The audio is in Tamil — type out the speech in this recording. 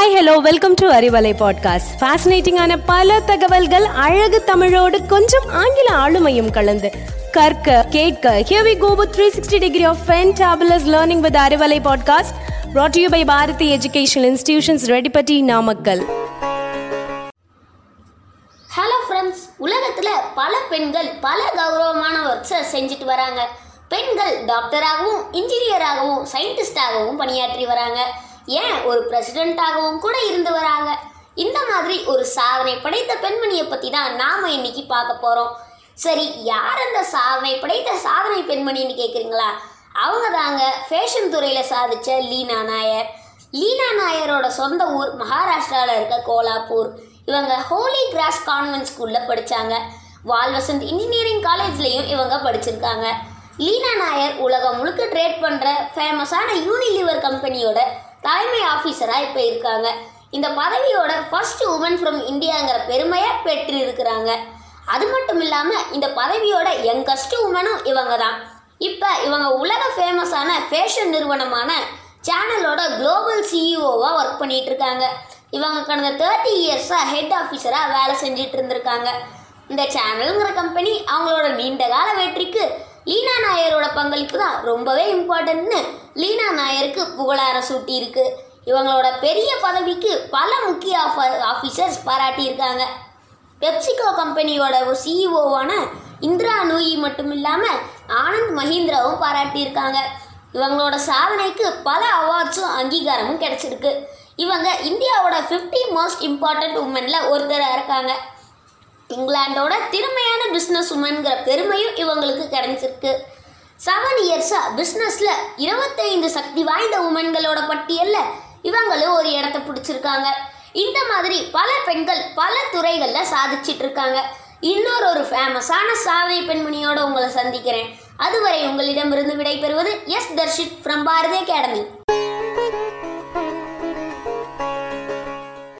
Hi hello welcome to Arivalai podcast ஃபேசினேட்டிங்கான பல தகவல்கள் அழகு தமிழோடு கொஞ்சம் ஆங்கில ஆளுமையும் கலந்து. கற்க கேட்க here we go with 360 degree of fantabulous learning with Arivalai podcast brought to you by Bharathi educational institutions Reddipatti Namakkal hello friends உலகத்தில் பல பெண்கள் பல கௌரவமான ஒர்க்ஸை செஞ்சுட்டு வராங்க. பெண்கள் டாக்டராகவும் இன்ஜினியராகவும் சயின்டிஸ்டாகவும் பணியாற்றி வராங்க. ஏன் ஒரு பிரசிடெண்ட்டாகவும் கூட இருந்து வராங்க? இந்த மாதிரி ஒரு சாதனை படைத்த பெண்மணியை பற்றி தான் நாம் இன்னைக்கு பார்க்க போகிறோம் சரி யார் அந்த சாதனை படைத்த சாதனை பெண்மணின்னு கேட்குறீங்களா அவங்க தாங்க ஃபேஷன் துறையில் சாதித்த லீனா நாயர். லீனா நாயரோட சொந்த ஊர் மகாராஷ்டிராவில் இருக்க கோலாப்பூர். இவங்க ஹோலி கிராஸ் கான்வென்ட் ஸ்கூலில் படித்தாங்க வால்வசந்த் இன்ஜினியரிங் காலேஜ்லேயும் இவங்க படிச்சிருக்காங்க. லீனா நாயர் உலகம் முழுக்க ட்ரேட் பண்ணுற ஃபேமஸான யூனிலிவர் கம்பெனியோட தலைமை ஆஃபீஸராக இப்போ இருக்காங்க. இந்த பதவியோட ஃபர்ஸ்ட் உமன் ஃப்ரம் இந்தியாங்கிற பெருமையை பெற்றிருக்கிறாங்க. அது மட்டும் இல்லாமல் இந்த பதவியோட யங்கஸ்ட் உமனும் இவங்க தான் இப்போ இவங்க உலக ஃபேமஸான ஃபேஷன் நிறுவனமான சேனலோட குளோபல் சிஇஓவாக ஒர்க் பண்ணிட்டு இருக்காங்க இவங்க கடந்த தேர்ட்டி இயர்ஸாக ஹெட் ஆஃபீஸராக வேலை செஞ்சிட்டு இருந்திருக்காங்க இந்த சேனலுங்கிற கம்பெனி அவங்களோட நீண்ட கால வெற்றிக்கு லீனா நாயரோட பங்களிப்பு தான் ரொம்பவே இம்பார்ட்டன்ட்னு லீனா நாயருக்கு புகழாரம் சூட்டி இருக்கு இவங்களோட பெரிய பதவிக்கு பல முக்கிய ஆஃபீஸர்ஸ் பாராட்டியிருக்காங்க. பெப்சிகோ கம்பெனியோட சிஇஓவான இந்திரா நூயி மட்டும் இல்லாமல் ஆனந்த் மஹிந்திராவும் பாராட்டியிருக்காங்க. இவங்களோட சாதனைக்கு பல அவார்ட்ஸும் அங்கீகாரமும் கிடச்சிருக்கு. இவங்க இந்தியாவோட 50 மோஸ்ட் இம்பார்ட்டன்ட் உமனில் ஒருத்தராக இருக்காங்க. இங்கிலாண்டோட திறமையான பிஸ்னஸ் உமன்கிற பெருமையும் இவங்களுக்கு கிடைச்சிருக்கு. செவன் இயர்ஸாக பிஸ்னஸில் இருபத்தைந்து சக்தி வாய்ந்த உமன்களோட பட்டியலில் இவங்களும் ஒரு இடத்த பிடிச்சிருக்காங்க. இந்த மாதிரி பல பெண்கள் பல துறைகளில் சாதிச்சிட்டு இருக்காங்க இன்னொரு ஒரு ஃபேமஸான சாதனை பெண்மணியோட உங்களை சந்திக்கிறேன். அதுவரை உங்களிடமிருந்து விடைபெறுவது S Darshith from Bharathi Academy.